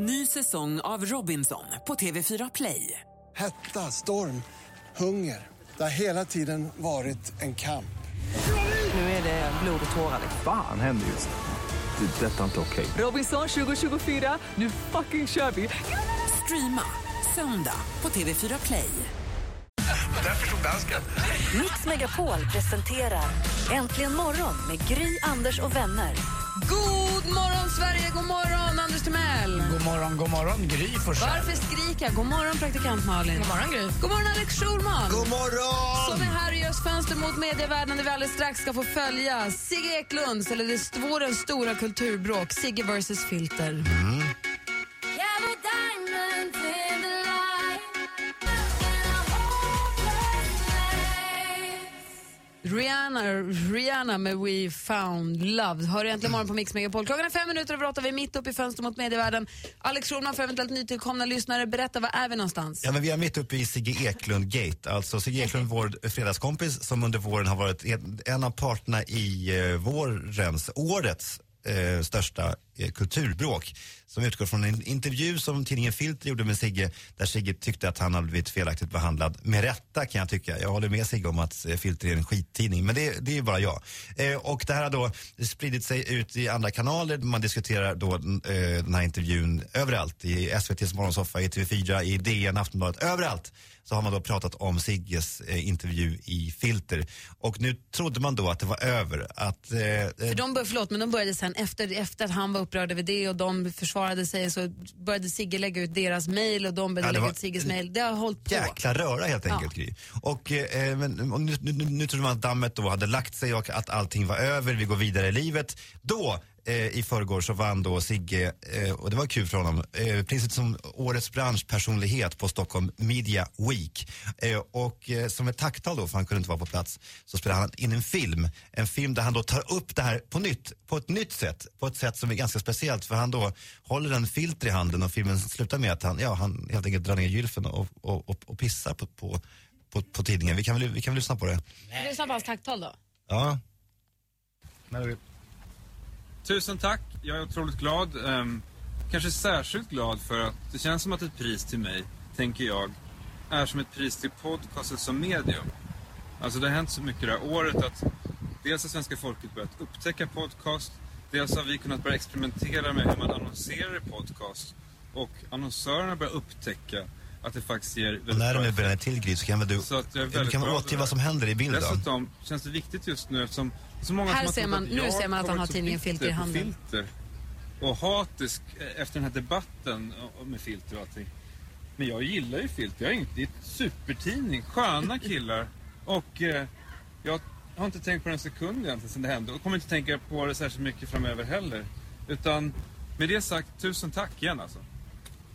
Ny säsong av Robinson på TV4 Play. Hetta, storm, hunger. Det har hela tiden varit en kamp. Nu är det blod och tårar. Fan händer just nu. Det. är Detta är inte okej. Robinson 2024, nu fucking kör vi! Streama söndag på TV4 Play. Där förstod dansken. Mix Megapol presenterar Äntligen morgon med Gry, Anders och vänner. God morgon, Sverige! God morgon, Anders Timell! God morgon, god morgon, Gry Forssell. Varför skriker jag? God morgon, praktikant Malin. God morgon, Gry. God morgon, Alex Schulman. God morgon! Som är här och gör oss fönster mot medievärlden där vi alldeles strax ska få följa Sigge Eklunds, eller det vårens stora kulturbråk, Sigge vs. Filter. Rihanna, Rihanna med We found love. Hör äntligen morgon på Mix Megapol. Klockan är fem minuter över åtta. Vi är mitt uppe i fönstret mot medievärlden. Alex Schulman för eventuellt nytillkomna lyssnare, berätta, var är vi någonstans? Ja, men vi är mitt uppe i Sigge Eklund-gate. Alltså Sigge Eklund, vår fredagskompis som under våren har varit en, av parterna i eh, vårens, årets eh, största kulturbråk som utgår från en intervju som tidningen Filter gjorde med Sigge där Sigge tyckte att han hade blivit felaktigt behandlad. Med rätta kan jag tycka. Jag håller med Sigge om att eh, Filter är en skittidning, men det, det är ju bara jag. Eh, och det här har då spridit sig ut i andra kanaler. Man diskuterar då eh, den här intervjun överallt. I SVTs morgonsoffa, i TV4, i DN, Aftonbladet, överallt så har man då pratat om Sigges eh, intervju i Filter. Och nu trodde man då att det var över. Att, eh, För de, bör- förlåt, men de började sen efter, efter att han var upprörd över det och de försvarade sig så började Sigge lägga ut deras mejl och de började Ja, lägga ut Sigges mejl. Det har hållit på. jäkla röra helt enkelt Gry. Och, eh, men, och nu, nu, nu, nu trodde man att dammet då hade lagt sig och att allting var över, vi går vidare i livet. Då eh, i förrgår så vann då Sigge, eh, och det var kul för honom, eh, priset som årets branschpersonlighet på Stockholm Media Week. Eh, och eh, som ett tacktal då, för han kunde inte vara på plats, så spelade han in en film. En film där han då tar upp det här på nytt, på ett nytt sätt. På ett sätt som är ganska speciellt, för han då håller en filter i handen och filmen slutar med att han, ja, han helt enkelt drar ner gylfen och, och, och, och pissar på, på, på, på tidningen. Vi kan, väl, vi kan väl lyssna på det? Lyssna på hans tacktal då. Ja. Tusen tack. Jag är otroligt glad. Ehm, kanske särskilt glad för att det känns som att ett pris till mig, tänker jag, är som ett pris till podcastet som medium. Alltså det har hänt så mycket det här året att dels har svenska folket börjat upptäcka podcast, dels har vi kunnat börja experimentera med hur man annonserar i podcast och annonsörerna börjar upptäcka att det faktiskt ger väldigt Och när de bra är bränner till Gry så kan väl du, Så att jag är du kan återge vad som händer i bilden? Dessutom känns det viktigt just nu eftersom Här ser man- nu ser man att han har tidningen Filter i handen. Filter och hatisk eh, efter den här debatten med Filter och allting. Men jag gillar ju Filter. Jag är inte, det är ett supertidning. Sköna killar. Och eh, jag har inte tänkt på det en sekund egentligen sen det hände. Och kommer inte tänka på det särskilt mycket framöver heller. Utan med det sagt, tusen tack igen alltså.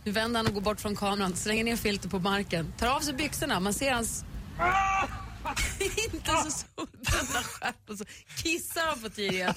Nu vänder han och går bort från kameran, slänger ner filter på marken, tar av sig byxorna, man ser hans... Inte så solbrända stjärt och så kissar han på tidningen.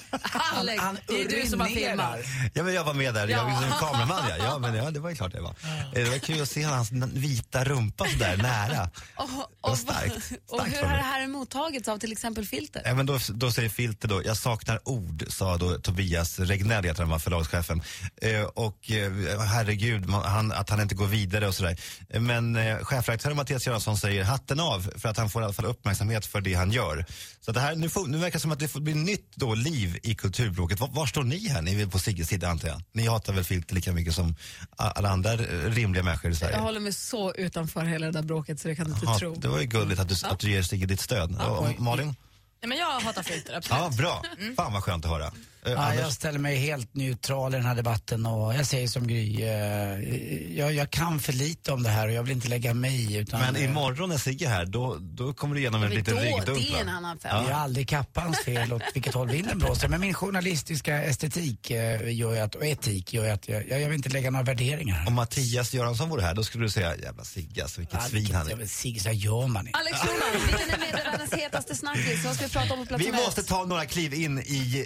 Alex, han det är du som har filmat. Ja, men jag var med där, jag Ja. var som kameraman. Ja. Ja, men ja, det var ju klart jag var. Eh, Det var kul att se hans vita rumpa så där nära. Och, och, starkt. och Starkt hur av har det här mottagits av till exempel Filter? Ja, men då, då säger Filter då, jag saknar ord, sa då Tobias Regnell, heter han var förlagschefen. Eh, och eh, herregud, han, att han inte går vidare och sådär. Men eh, chefredaktör Mattias Göransson säger hatten av för att han får i alla fall uppmärksamhet för det han gör. Så det här, nu, får, nu verkar det som att det får bli nytt då, liv i kulturbråket. Var, var står ni här? Ni är på Sigges sida antar jag? Ni hatar väl Filter lika mycket som alla andra rimliga människor i Sverige? Jag håller mig så utanför hela det där bråket så det kan du inte Ja, tro. det var ju gulligt att du, att du ger Sigge ditt stöd. Och, Malin? Nej, men jag hatar filter, absolut. Ja, bra. Fan vad skönt att höra. Eh, Ja, jag ställer mig helt neutral i den här debatten och jag säger som Gry, eh, jag, jag kan för lite om det här och jag vill inte lägga mig i. Utan, Men eh, imorgon när Sigge är här, då, då kommer du igenom en liten då, ryggdump det är en annan Det femma. är aldrig kappans fel åt vilket håll vinden blåser. Men min journalistiska estetik eh, gör att, och etik gör ju att jag, jag vill inte lägga några värderingar. Om Mattias Göransson vore här, då skulle du säga jävla Sigge alltså, vilket svin han är. Sig, så gör man inte. Alex Schulman, vilken är medievärldens hetaste snackis? Vad ska vi prata om på plats Vi måste ta några kliv in i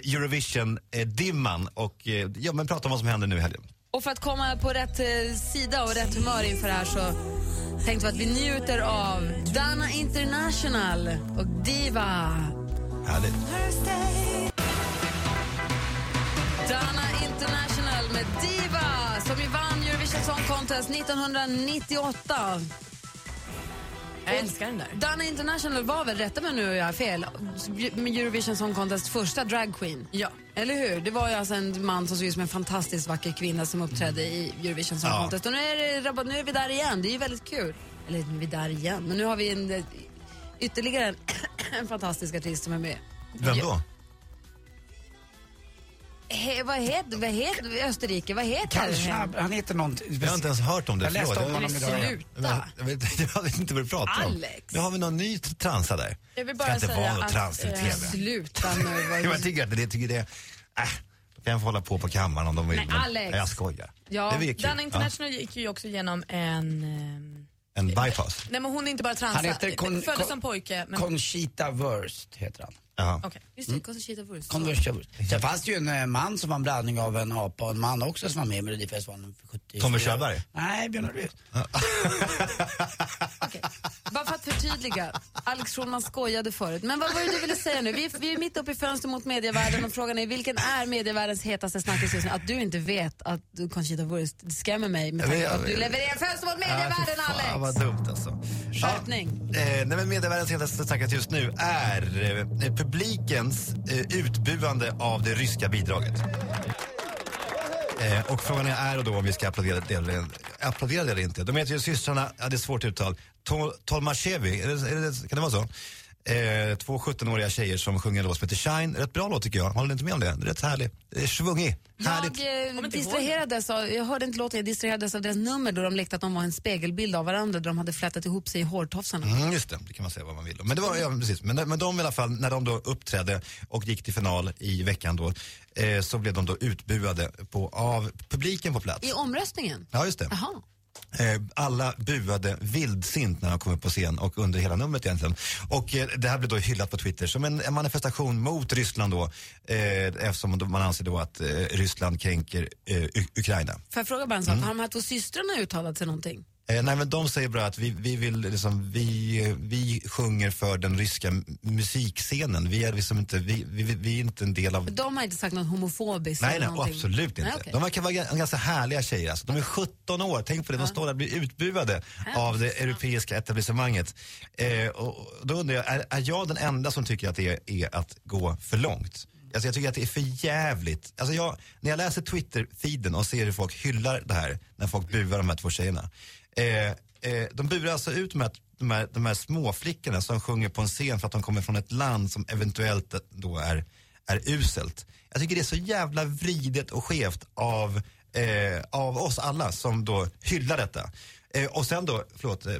Eurovision-dimman och eh, ja, men prata om vad som händer nu i helgen. Och för att komma på rätt eh, sida och rätt humör inför det här så tänkte vi att vi njuter av Dana International och Diva. Härligt. Dana International med Diva som ju vann Eurovision Song Contest 1998. Jag älskar den där. Dana International var väl, rätta mig nu om jag har fel, med Eurovision Song Contest första drag queen? Ja. Eller hur? Det var ju alltså en man som såg ut som en fantastiskt vacker kvinna som uppträdde i Eurovision Song Ja. Contest. Och nu är, det, nu är vi där igen, det är ju väldigt kul. Eller nu är vi där igen, men nu har vi en, eh, ytterligare en, en fantastisk artist som är med. Vem då? He, vad heter, vad heter Österrike? Vad heter Kanske, det? han heter någonting. Jag har inte ens hört om det. Jag läste om honom idag. Sluta. Jag, vet, jag vet inte vad du pratar om. Alex. Nu har vi någon ny transa där. Jag vill Ska bara inte säga vara någon att, trans i eh, TV. Sluta nu. Jag tycker att det, tycker det, äh, kan jag få hålla på på kammaren om de vill. Nej, men- Alex. Jag skojar. Ja, det. Dana International gick ju också igenom en... Ja, en bypass. Nej men hon är inte bara transa. Han heter Con- Föddes Con- som pojke. Men, Conchita Wurst heter han. Ja. Okej. Just det, Conchita Wurst. Wurst. Sen fanns det ju en eh, man som var en blandning av en apa och en man också som var med i Melodifestivalen för 70 Tommy Körberg? Nej, Björn Ulvaeus. Okej. Bara för att förtydliga. Alex Schulman skojade förut. Men vad var det du ville säga nu? Vi är, vi är mitt uppe i fönster mot medievärlden och frågan är vilken är medievärldens hetaste snackis just nu? Att du inte vet att du Conchita Wurst det skrämmer mig med tanke på att du levererar fönster mot medievärlden Ja, fy fan, vad Alex. dumt alltså. Skärpning. Ja, eh, nej, men medievärldens hetaste snackat just nu är eh, publikens eh, utbuande av det ryska bidraget. Eh, och frågan är, då om vi ska applådera det eller, applådera det eller inte. De heter ju systrarna, ja, det är svårt uttal, Tol- Tolmashevi, är det, är det, kan det vara så? Eh, två 17-åriga tjejer som sjunger en låt som heter Shine. Rätt bra låt tycker jag. Håller ni inte med om det? Rätt härlig. Är svungig. Härligt. Jag eh, distraherades av, jag hörde inte låten, jag distraherades av deras nummer då de lekte att de var en spegelbild av varandra då de hade flätat ihop sig i hårtofsarna. Mm, just det, det kan man säga vad man vill om. Men, det var, ja, precis. Men, men de i alla fall, när de då uppträdde och gick till final i veckan då, eh, så blev de då utbuade på, av publiken på plats. I omröstningen? Ja, just det. Jaha. Eh, alla buade vildsint när de kom upp på scen och under hela numret egentligen. Och eh, det här blev då hyllat på Twitter som en, en manifestation mot Ryssland då, eh, eftersom man anser då att eh, Ryssland kränker eh, Ukraina. Får jag fråga bara en sak? Har de här två systrarna uttalat sig någonting? Eh, nej men de säger bara att vi, vi vill liksom, vi, vi sjunger för den ryska musikscenen. Vi är liksom inte, vi, vi, vi är inte en del av De har inte sagt något homofobiskt Nej, nej någonting? absolut inte. Nej, okej. De verkar vara g- ganska härliga tjejer. Alltså. De är 17 år, tänk på det. De står där och blir utbuade av det europeiska etablissemanget. Eh, och då undrar jag, är, är jag den enda som tycker att det är, är att gå för långt? Alltså jag tycker att det är för jävligt. Alltså jag, när jag läser Twitter-feeden och ser hur folk hyllar det här, när folk buar de här två tjejerna. Eh, eh, de burar alltså ut de här, de, här, de här småflickorna som sjunger på en scen för att de kommer från ett land som eventuellt då är, är uselt. Jag tycker det är så jävla vridet och skevt av, eh, av oss alla som då hyllar detta. Eh, och sen då, förlåt, eh,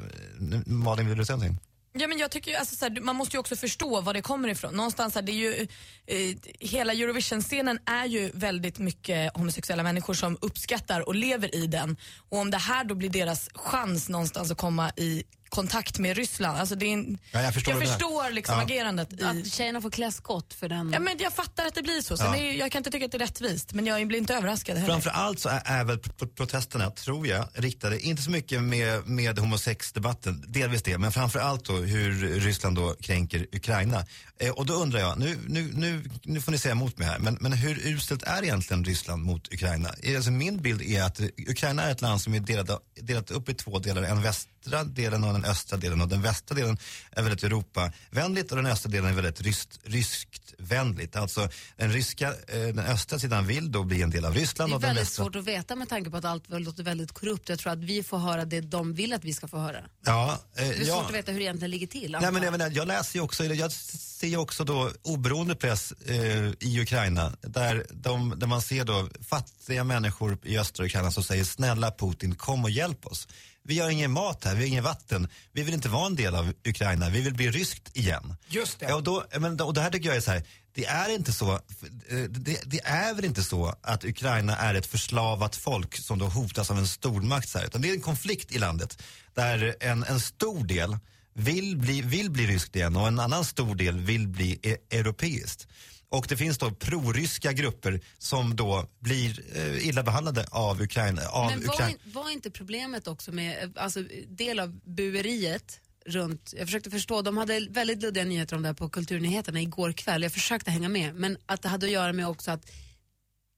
Malin vill du säga någonting? Ja, men jag tycker ju, alltså, så här, man måste ju också förstå var det kommer ifrån. Någonstans här, det är ju, eh, hela Eurovision-scenen är ju väldigt mycket homosexuella människor som uppskattar och lever i den. Och om det här då blir deras chans någonstans att komma i kontakt med Ryssland. Alltså det är en, Ja, jag förstår här. förstår liksom Ja. agerandet i... Att tjejerna får klä skott för den... Ja, men jag fattar att det blir så. Sen Ja. är, jag kan inte tycka att det är rättvist men jag blir inte överraskad heller. Framförallt så är, är väl pro- protesterna, tror jag, riktade, inte så mycket med, med homosexdebatten, delvis det, men framförallt då hur Ryssland då kränker Ukraina. Eh, och då undrar jag, nu, nu, nu, nu får ni säga emot mig här, men, men hur uselt är egentligen Ryssland mot Ukraina? Alltså min bild är att Ukraina är ett land som är delat, delat upp i två delar, en västra delen och den östra delen och den västra delen är väldigt Europavänligt och den östra delen är väldigt ryskt, ryskt vänligt. Alltså den ryska, eh, den östra sidan vill då bli en del av Ryssland Det är väldigt västra svårt att veta med tanke på att allt låter väldigt korrupt. Jag tror att vi får höra det de vill att vi ska få höra. Ja, eh, Det är ja. svårt att veta hur det egentligen ligger till. Nej, men jag, menar, jag läser ju också, jag ser också då oberoende press eh, i Ukraina där, de, där man ser då fattiga människor i östra Ukraina som säger snälla Putin kom och hjälp oss. Vi har ingen mat här, vi har ingen vatten, vi vill inte vara en del av Ukraina, vi vill bli ryskt igen. Just det. Ja, och, då, men, och det här tycker jag är så här, det är inte så, eh, det, det är väl inte så att Ukraina är ett förslavat folk som då hotas av en stormakt så här, utan det är en konflikt i landet där en, en stor del vill bli, vill bli ryskt igen och en annan stor del vill bli e europeiskt. Och det finns då proryska grupper som då blir eh, illa behandlade av Ukraina. Av Men var, Ukraina. in, var inte problemet också med, alltså del av bueriet runt, jag försökte förstå, de hade väldigt luddiga nyheter om det här på Kulturnyheterna igår kväll, jag försökte hänga med, men att det hade att göra med också att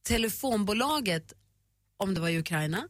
telefonbolaget, om det var i Ukraina,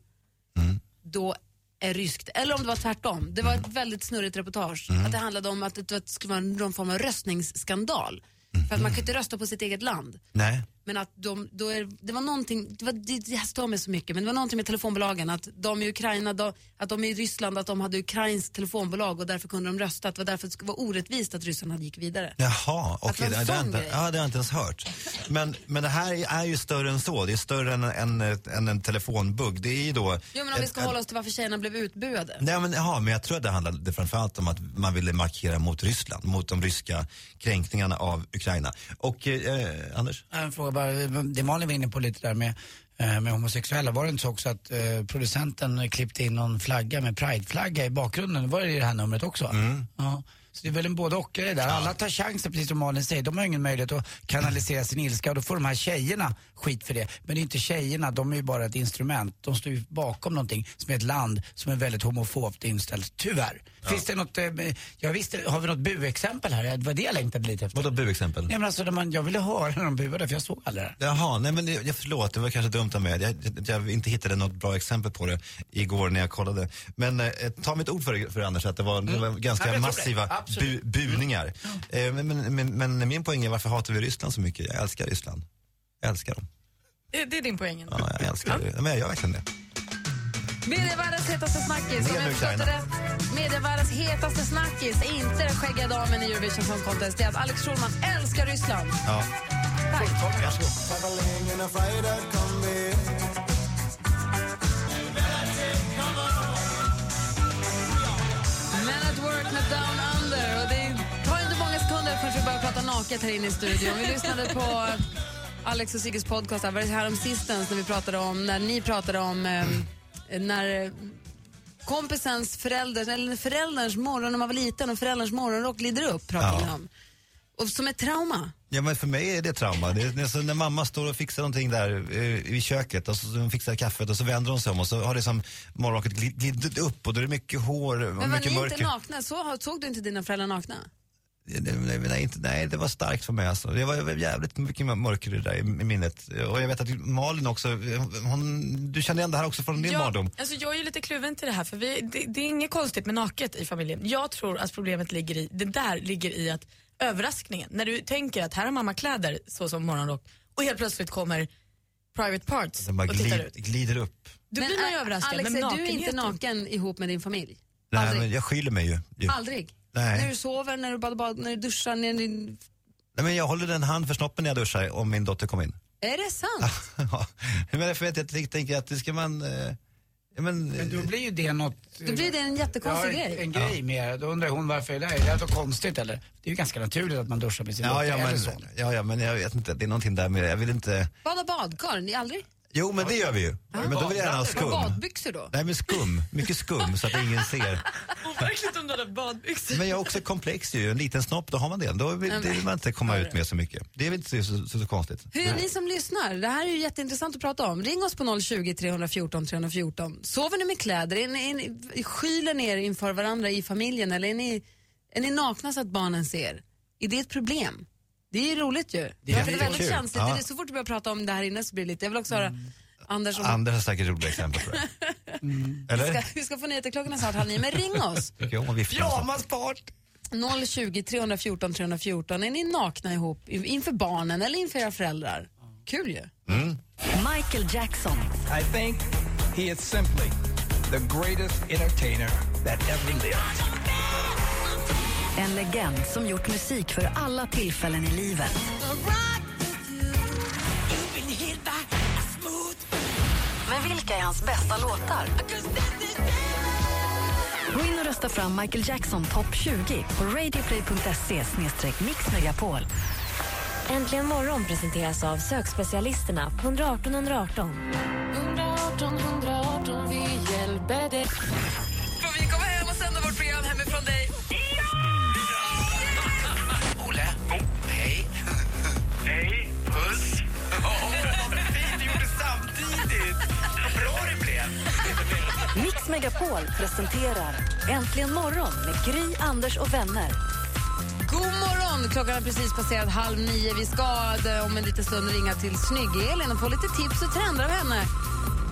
Mm. då är ryskt. Eller om det var tvärtom. Det var ett väldigt snurrigt reportage. Mm. Att det handlade om att det, skulle vara någon form av röstningsskandal. För att man kan inte rösta på sitt eget land. Nej. Men att de, då är, det var någonting, det, var, det, det här stör mig så mycket, men det var någonting med telefonbolagen, att de i Ukraina, de, att de i Ryssland, att de hade ukrainskt telefonbolag och därför kunde de rösta. Att det var därför det skulle vara orättvist att Ryssland gick vidare. Jaha, okej. det var en det, inte- grej. ja, det har jag inte ens hört. Men, men det här är ju större än så. Det är större än, än, än en telefonbugg. Det är ju då... Jo men om vi ett- ska ett- hålla oss till varför tjejerna blev utbuade. Nej, men, jaha, men jag tror att det handlade framförallt om att man ville markera mot Ryssland, mot de ryska kränkningarna av Ukraina. Och eh, Anders? En fråga bara, det Malin var inne på lite där med, eh, med homosexuella, var det inte så också att eh, producenten klippte in någon flagga med prideflagga i bakgrunden? Var det i det här numret också? Ja. Så det är väl en både och grej där. Alla tar chansen, precis som Malin säger. De har ingen möjlighet att kanalisera sin ilska och då får de här tjejerna skit för det. Men det är inte tjejerna, de är ju bara ett instrument. De står ju bakom någonting som är ett land som är väldigt homofobt inställt, tyvärr. Finns det något, eh, jag visste, har vi något buexempel här? Det var det jag längtade lite efter. Vadå bu-exempel? Nej men alltså, man, jag ville höra när de buade för jag såg aldrig det. Jaha, nej men det- jag förlåt, det var kanske dumt av mig. Jag, jag, inte hittade något bra exempel på det igår när jag kollade. Men eh, ta mitt ord för det, för det, Anders, att det var, det var ganska Mm. Ja, det. massiva bu, buningar. Eh, men, men, men, men min poäng är varför hatar vi Ryssland så mycket? Jag älskar Ryssland. Jag älskar dem. Det, det är din poäng. Ja, jag älskar det. Men jag gör verkligen det. Medievärldens hetaste snackis. Om jag förstått det Carina. rätt, medievärldens hetaste snackis inte den skäggiga damen i Eurovision Song Contest. Det är att Alex Schulman älskar Ryssland. Ja. Tack. Men at work med Down förrän vi börjar prata naket här inne i studion. Vi lyssnade på Alex och Sigges podcast här, här om sistens när vi pratade om, när ni pratade om eh, när kompisens förälders, eller förälderns morgon när man var liten och förälderns morgonrock glider upp, pratade Ja. om. Och som ett trauma. Ja men för mig är det trauma. Det är, alltså, när mamma står och fixar någonting där eh, i köket och så, hon fixar kaffet och så vänder hon sig om och så har det som morgonrocket glid- glidit upp och då är det mycket hår Men var mycket ni mörker. inte nakna? Så, såg du inte dina föräldrar nakna? Nej, nej, nej, inte, nej, det var starkt för mig alltså. Det var jävligt mycket mörker i det där i, minnet. Och jag vet att Malin också, hon, du kände igen det här också från din Ja, barndom. alltså jag är ju lite kluven till det här för vi, det, det är inget konstigt med naket i familjen. Jag tror att problemet ligger i, det där ligger i att överraskningen, när du tänker att här har mamma kläder så som morgonrock och helt plötsligt kommer private parts och tittar glid, ut. glider upp. Då blir man ju överraskad. Alex, men är du inte naken ihop med din familj? Nej, Aldrig. men jag skyller mig ju. ju. Aldrig? Nej. När du sover, när du badar, bad, när du duschar, när du... Nej, men jag håller en hand för snoppen när jag duschar om min dotter kommer in. Är det sant? Ja, men för att jag tänker att det ska man... Eh, ja, men, Men då blir ju det något... Då blir det en jättekonstig ja, grej. En grej med Då undrar hon varför är det är det något konstigt eller? Det är ju ganska naturligt att man duschar med sin ja, dotter ja, eller men, son. ja, ja, men jag vet inte, det är någonting där med det. Jag vill inte... Bada badkar, ni aldrig? Jo, men det gör vi ju. Men då vill jag gärna ha skum. badbyxor då? Nej, men skum. Mycket skum så att ingen ser. Overkligt om du hade badbyxor. Men jag är också komplex ju. En liten snopp, då har man det. Då vill, det vill man inte komma ut med så mycket. Det är väl inte så, så, så konstigt. Hur är ni som lyssnar? Det här är ju jätteintressant att prata om. Ring oss på 020 314 314. Sover ni med kläder? Är ni, är ni, skyler ni er inför varandra i familjen eller är ni, är ni nakna så att barnen ser? Är det ett problem? Det är ju roligt ju. Det är, jättekul. väldigt känsligt. Ja. Det är så fort vi börjar prata om det här inne så blir det lite... Jag vill också höra Anders om... Anders har säkert roliga exempel på det. Vi Eller? ska, vi ska få nyheter klockan är snart halv nio, men ring oss. Pyjamaspart! 020 314 314. Är ni nakna ihop in- inför barnen eller inför era föräldrar? Kul ju. Michael Jackson. I think he is simply the greatest entertainer that ever lived. En legend som gjort musik för alla tillfällen i livet. Men vilka är hans bästa låtar? Gå in och rösta fram Michael Jackson topp 20 på radioplay.se mixmegapol. Äntligen morgon presenteras av sökspecialisterna på 118 118. 118 118, vi hjälper dig. Får vi komma hem och sända vårt program hemifrån dig? Hej. Puss. Åh, vad fint du gjorde samtidigt. Vad bra det blev. Mix Megapol presenterar Äntligen morgon med Gry, Anders och vänner. God morgon! Klockan har precis passerat halv nio. Vi ska eh, om en liten stund ringa till snygg-Elin och få lite tips och trender av henne.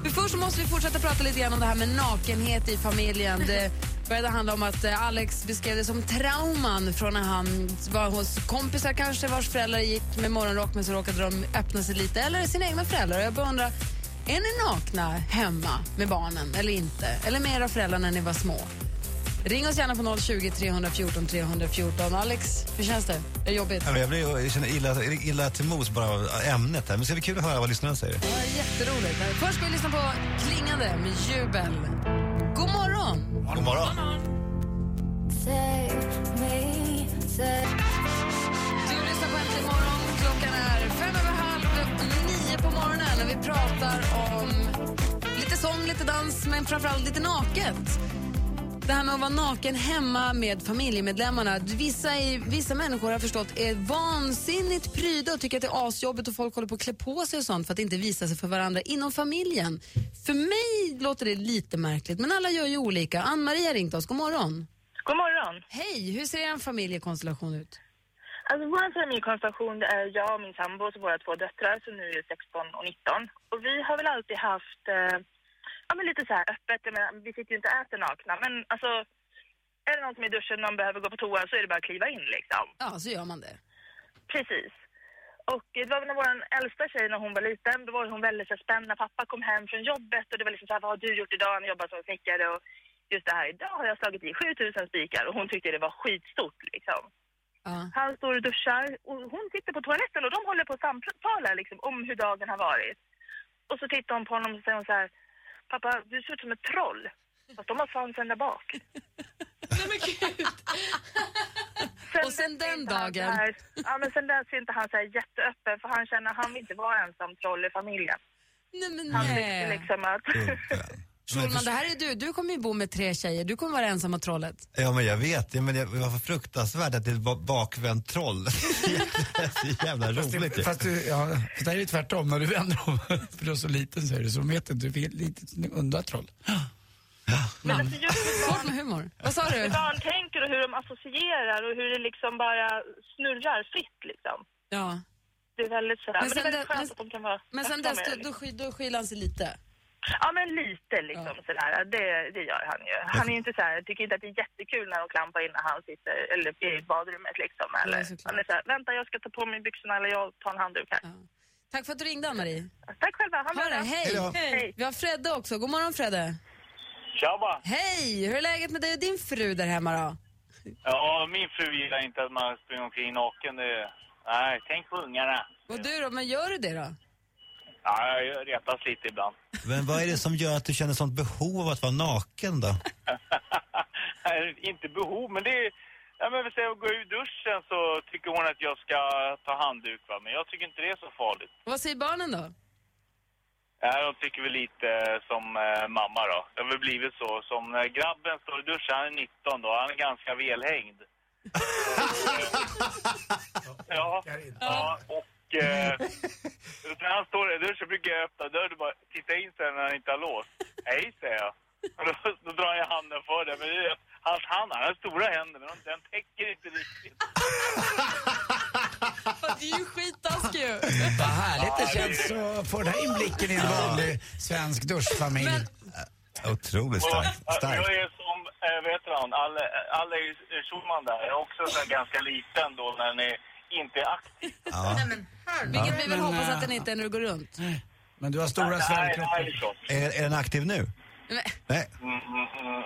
Men först måste vi fortsätta prata lite grann om det här med nakenhet i familjen. Det började handla om att eh, Alex beskrev det som trauman från när han var hos kompisar kanske vars föräldrar gick med morgonrock men så råkade de öppna sig lite, eller sina egna föräldrar. Jag bara undrar, är ni nakna hemma med barnen eller inte? Eller med era föräldrar när ni var små? Ring oss gärna på 020 314 314. Alex, hur känns det? Är det jobbigt? Jag, blir, jag känner illa, illa till mos bara av ämnet här. Men det ska bli kul att höra vad lyssnarna säger. Ja, jätteroligt. Först ska vi lyssna på Klingande med Jubel. God morgon! God morgon. Du lyssnar på Äntligen morgon. Klockan är fem över halv nio på morgonen och vi pratar om lite sång, lite dans, men framförallt lite naket. Det här med att vara naken hemma med familjemedlemmarna. Vissa, är, vissa människor har förstått är vansinnigt pryda och tycker att det är asjobbigt och folk håller på att klä på sig och sånt för att inte visa sig för varandra inom familjen. För mig låter det lite märkligt, men alla gör ju olika. Ann-Marie har ringt oss. God morgon. God morgon. Hej, hur ser en familjekonstellation ut? Alltså vår familjekonstellation det är jag och min sambo och våra två döttrar som nu är 16 och 19. Och vi har väl alltid haft eh, ja, men lite så här öppet. Jag menar, vi sitter ju inte och äter nakna men alltså är det någon som är i duschen och behöver gå på toa så är det bara att kliva in liksom. Ja, så gör man det. Precis. Och det var när vår äldsta tjej när hon var liten, då var hon väldigt så spänd när pappa kom hem från jobbet och det var liksom så här, vad har du gjort idag? Han jobbar som snickare och just det här, idag har jag slagit i 7000 spikar och hon tyckte det var skitstort liksom. Han står och duschar och hon sitter på toaletten och de håller på att samtala liksom, om hur dagen har varit. Och så tittar hon på honom och säger hon så här, pappa du ser ut som ett troll. Fast de har svansen där bak. Och sen den inte han dagen. Här, ja, men sen dess är inte han så här jätteöppen för han känner att han vill inte vara ensam troll i familjen. Nej, men Han nej. tycker liksom att... Schulman, det här är du. Du kommer ju bo med tre tjejer. Du kommer vara ensamma trollet. Ja, men jag vet. Ja, men det var fruktansvärt att det var bakvänt troll. det är så jävla Fast, roligt. det, fast du, ja, fast det här är ju tvärtom. När du vänder om, för du är så liten så är det så vet inte, du är lite undrar troll. Men alltså just hur Bort med humor. Vad sa du? hur barn tänker och hur de associerar och hur det liksom bara snurrar fritt liksom. Ja. Det är väldigt sådär. Men Men, det är sen väldigt skönt att de kan vara Men sen dess, då, då, då skyller han sig lite. Ja men lite liksom sådär, det, det gör han ju. Han är ju inte såhär, tycker inte att det är jättekul när de klampar in när han sitter eller i badrummet liksom. Eller, han är såhär, vänta jag ska ta på mig byxorna eller jag tar en handduk här. Tack för att du ringde, Ann-Marie. Tack själva, ha Ha det. Hej. Hej. Hej. Vi har Fredde också. God morgon, Fredde. Tjaba! Hej! Hur är läget med dig och din fru där hemma då? Ja, min fru gillar inte att man springer omkring naken. Det... Nej, tänk på ungarna. Och du då, men gör du det då? Ja, jag retas lite ibland. Men vad är det som gör att du känner sånt behov av att vara naken då? Nej, inte behov, men det är... Ja, men vi säger att gå ur duschen så tycker hon att jag ska ta handduk, va? men jag tycker inte det är så farligt. Vad säger barnen då? Ja, de tycker väl lite som eh, mamma då. Det har väl blivit så. Som när grabben står i duschen, han är 19 då, han är ganska välhängd. ja, ja, och eh, när han står i duschen brukar jag öppna dörren och bara titta in sen när han inte har låst. Hej, säger jag. Och då, då drar jag handen för det. Men det är, hans hand, han har stora händer, men den täcker inte riktigt. Det är ju skittaskig ju. Vad härligt det känns att få den här inblicken i en vanlig svensk duschfamilj. Otroligt starkt. Och, starkt. Jag är som, äh, vet du han, Alle, Alle Schulman där, jag är också så ganska liten då när är, inte är aktiv. Ja. Vilket vi väl men, hoppas att den inte är när du går runt. Men du har stora Nej, svällkroppar. nej. Är, är den aktiv nu? Men, Nej. Mm, mm, mm.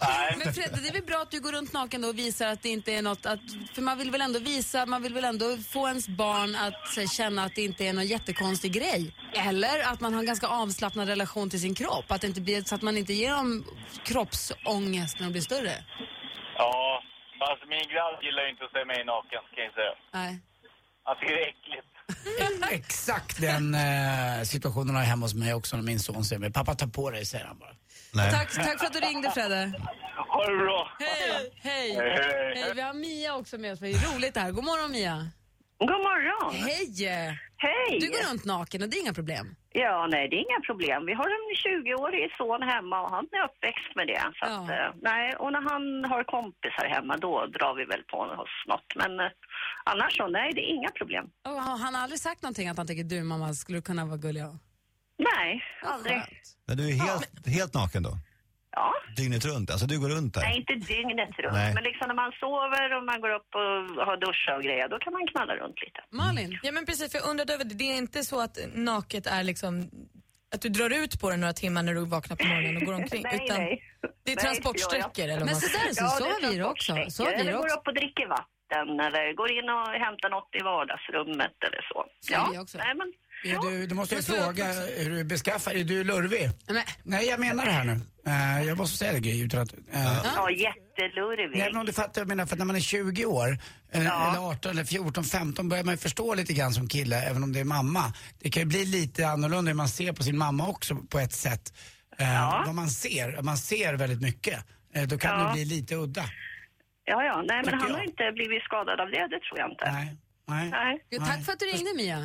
Nej, men Fredde, det är väl bra att du går runt naken då och visar att det inte är något, att, för man vill väl ändå visa, man vill väl ändå få ens barn att så, här, känna att det inte är någon jättekonstig grej. Eller att man har en ganska avslappnad relation till sin kropp, att det inte blir, så att man inte ger dem kroppsångest när de blir större. ja, alltså min grabb gillar ju inte att se mig naken kan jag säga. Nej. Han tycker det är äckligt. Exakt den eh, situationen har jag hemma hos mig också när min son säger mig, pappa ta på dig, säger han bara. Nej. Tack, tack för att du ringde Fredde. Ha det bra! Hej! Hej! Hej, hej. Hej! Vi har Mia också med oss. Det är roligt det här. God morgon Mia. God morgon! Hej! Hej! Du går runt naken och det är inga problem. Ja, nej, det är inga problem. Vi har en 20-årig son hemma och han är uppväxt med det. Så att, eh, nej, och när han har kompisar hemma, då drar vi väl på oss något. Men eh, annars så, nej, det är inga problem. Och har han aldrig sagt någonting att han tycker du mamma skulle kunna vara gullig? Nej, aldrig. Men du är helt, helt naken då? Ja. Dygnet runt? Alltså du går runt där? Nej, inte dygnet runt. Nej. Men liksom när man sover och man går upp och har duscha och grejer, då kan man knalla runt lite. Malin? Ja men precis, för jag undrade över det. Det är inte så att naket är liksom att du drar ut på det några timmar när du vaknar på morgonen och går omkring. Nej, utan nej. Det är Nej, transportsträckor eller Men man så säger. där så, Ja, så har vi det också. Så har vi Eller går också. upp och dricker vatten eller går in och hämtar något i vardagsrummet eller så. Så också. Nej, men, Ja, du, du måste ju är fråga hur du beskaffar dig. Du är lurvig. Nej. Nej, jag menar det här nu. Eh, jag måste säga det Gry, utan att... eh, ja, jättelurvig. Nej, men om du fattar vad jag menar, för när man är 20 år, eh, Ja. eller 18 eller 14, 15 börjar man ju förstå lite grann som kille, även om det är mamma. Det kan ju bli lite annorlunda hur man ser på sin mamma också på ett sätt. Eh, Vad man ser, man ser väldigt mycket. Då kan Ja. det bli lite udda. Ja, ja. Nej, men han jag. har inte blivit skadad av det, det tror jag inte. Nej. Nej. Nej. Jo, tack för att du ringde Mia.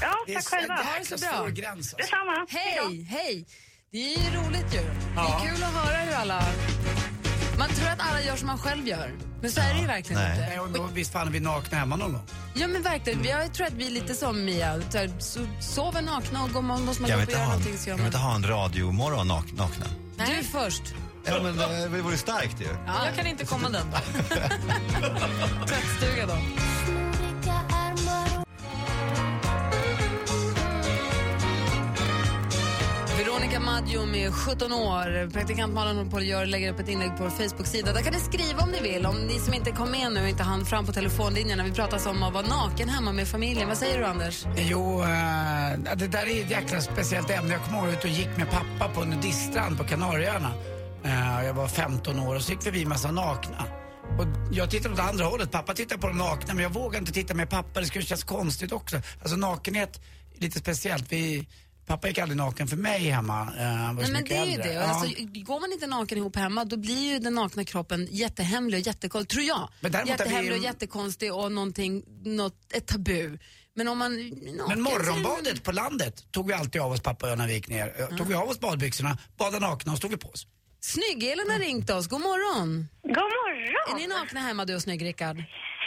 Ja, Det är tack så själva. Ha det så bra. gräns. Alltså. Detsamma. Hej, hej! Det är ju roligt ju. Det är kul att höra hur alla... Man tror att alla gör som man själv gör, men så är det ju verkligen Nej. inte. Nej, och då, visst fan är vi nakna hemma någon gång? Ja men verkligen, jag tror att vi är lite som Mia. Så här, så- Sover nakna och går man, måste man gå upp och göra någonting så gör kan vi man. inte ha en radiomorgon nak, nakna? Du först. Ja, men det, det vore starkt ju. Ja, Jag kan inte komma den dagen. tvättstuga då. Veronica Maggio med 17 år. Praktikant Malin på gör lägger upp ett inlägg på vår Facebook-sida. Där kan ni skriva om ni vill. Om ni som inte kom med nu och inte hann fram på telefonlinjerna. Vi pratar om att vara naken hemma med familjen. Vad säger du Anders? Jo, äh, det där är ett jäkla speciellt ämne. Jag kommer ihåg att jag gick med pappa på en nudiststrand på Kanarieöarna. Äh, jag var 15 år och så gick vi förbi en massa nakna. Och jag tittade åt andra hållet. Pappa tittade på de nakna men jag vågade inte titta med pappa. Det skulle kännas konstigt också. Alltså nakenhet lite speciellt. Vi, pappa gick aldrig naken för mig hemma. eh, Nej, men det är ju äldre. det. Ja. Alltså, går man inte naken ihop hemma då blir ju den nakna kroppen jättehemlig och jättekonstig, tror jag. Är vi- Jättehemlig och jättekonstig och någonting, något, ett tabu. Men om man naken, Men morgonbadet på landet tog vi alltid av oss pappa och jag när vi gick ner. Eh, Tog vi av oss badbyxorna, badade nakna och stod vi på oss. Snygg-Elin har ringt oss, god morgon. God morgon! Är ni nakna hemma du och Snygg-Rickard?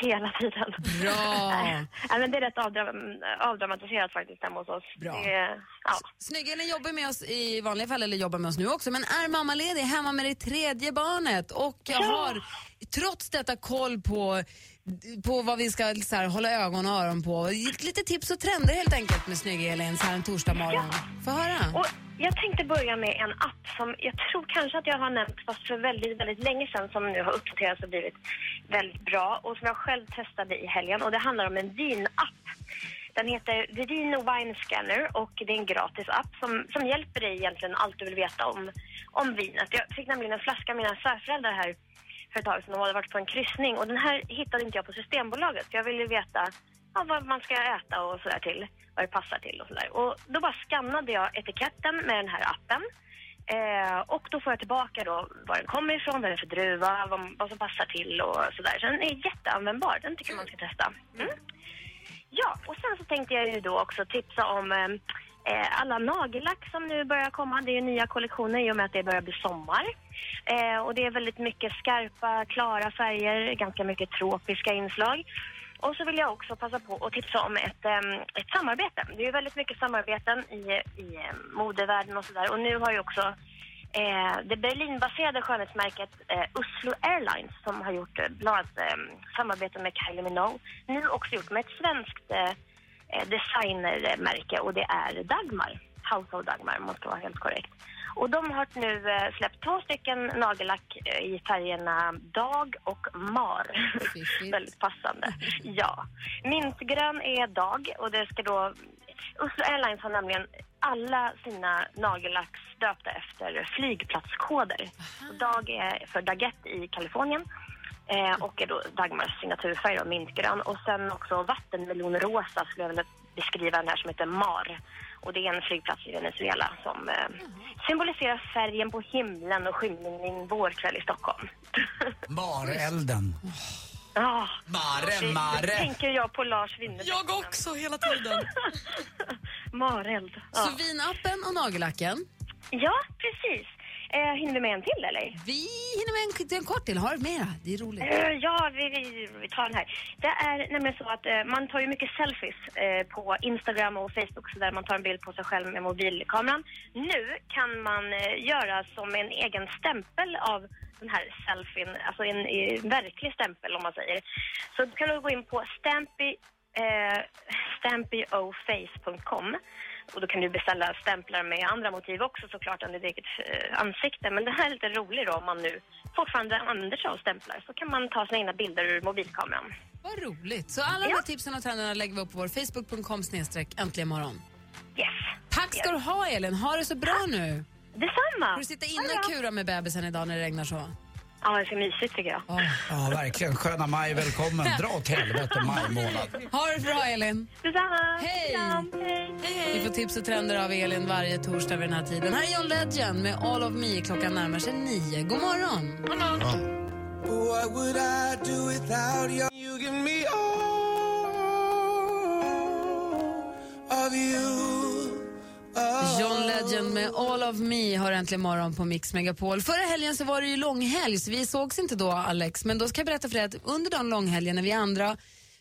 Hela tiden. Bra. Nej, men det är rätt avdram- avdramatiserat faktiskt hemma hos oss. Bra. Det ja. Snygg-Elin jobbar med oss i vanliga fall, eller jobbar med oss nu också, men är mammaledig hemma med det tredje barnet och jag har trots detta koll på, på vad vi ska så här, hålla ögon och öron på. Lite tips och trender helt enkelt med Snygg-Elin så här en torsdag morgon. Få höra. Och jag tänkte börja med en app som jag tror kanske att jag har nämnt fast för väldigt, väldigt länge sedan som nu har uppdaterats och blivit väldigt bra och som jag själv testade i helgen och det handlar om en vinapp. Den heter Vino Wine Scanner och det är en gratis app som, som hjälper dig egentligen allt du vill veta om, om vinet. Jag fick nämligen en flaska av mina svärföräldrar här för ett tag sedan. De hade varit på en kryssning och den här hittade inte jag på Systembolaget. För jag ville veta ja, vad man ska äta och sådär till. Vad det passar till och sådär. Och då bara skannade jag etiketten med den här appen. Eh, och då får jag tillbaka då var den kommer ifrån, vad det är för druva, vad, vad som passar till och sådär. Så den är jätteanvändbar. Den tycker jag man ska testa. Mm. Ja, och sen så tänkte jag ju då också tipsa om eh, Eh, alla nagellack som nu börjar komma. Det är ju nya kollektioner i och med att det börjar bli sommar. Eh, och det är väldigt mycket skarpa, klara färger, ganska mycket tropiska inslag. Och så vill jag också passa på att tipsa om ett, ehm, ett samarbete. Det är ju väldigt mycket samarbeten i, i ehm, modevärlden och sådär. Och nu har ju också eh, det Berlinbaserade skönhetsmärket eh, Oslo Airlines som har gjort eh, bland annat eh, samarbeten med Kylie Minogue. Nu också gjort med ett svenskt eh, designermärke och det är Dagmar. House of Dagmar om man ska vara helt korrekt. Och de har nu eh, släppt två stycken nagellack eh, i färgerna Dag och Mar. Väldigt passande. Ja. Mintgrön är Dag och det ska då... Oslo Airlines har nämligen alla sina nagellacks döpta efter flygplatskoder. Dag är för Daggett i Kalifornien eh, och är då Dagmars signaturfärg och mintgrön. Och sen också vattenmelonrosa skulle jag vilja beskriva den här som heter Mar. Och det är en flygplats i Venezuela som eh, symboliserar färgen på himlen och skymningen i en vårkväll i Stockholm. Marelden. Ja, Mare, det- Mare. det tänker jag på Lars Winnerbäck. Jag också, hela tiden. Mareld. Ja. Så vinappen och nagellacken? Ja, precis. Eh, hinner vi med en till eller? Vi hinner med en, en kort till. Har du mera? Det är roligt. Eh, ja, vi, vi, vi tar den här. Det är nämligen så att eh, man tar ju mycket selfies eh, på Instagram och Facebook så där man tar en bild på sig själv med mobilkameran. Nu kan man eh, göra som en egen stämpel av den här selfien, alltså en eh, verklig stämpel om man säger. Så kan du gå in på stampy, eh, stampyoface.com och då kan du beställa stämplar med andra motiv också såklart än ditt eget eh, ansikte. Men det här är lite roligt då om man nu fortfarande använder sig av stämplar så kan man ta sina egna bilder ur mobilkameran. Vad roligt. Så alla de här tipsen och trenderna lägger vi upp på vår facebook.com snedstreck äntligen morgon. Yes. Tack ska du ha Elin. Ha det så bra nu. Detsamma. Får du sitta inne och kura med bebisen idag när det regnar så? Ja, det är så mysigt tycker jag. Ja, verkligen. Sköna maj, välkommen. Dra åt helvete maj månad. Ha det bra Elin. Detsamma. Hej. Kram. Hej. Vi får tips och trender av Elin varje torsdag vid den här tiden. Här är John Legend med All of Me. Klockan närmar sig nio. God morgon. What would I of Me har äntligen morgon på Mix Megapol. Förra helgen så var det ju långhelg så vi sågs inte då Alex. Men då ska jag berätta för dig att under den långhelgen när vi andra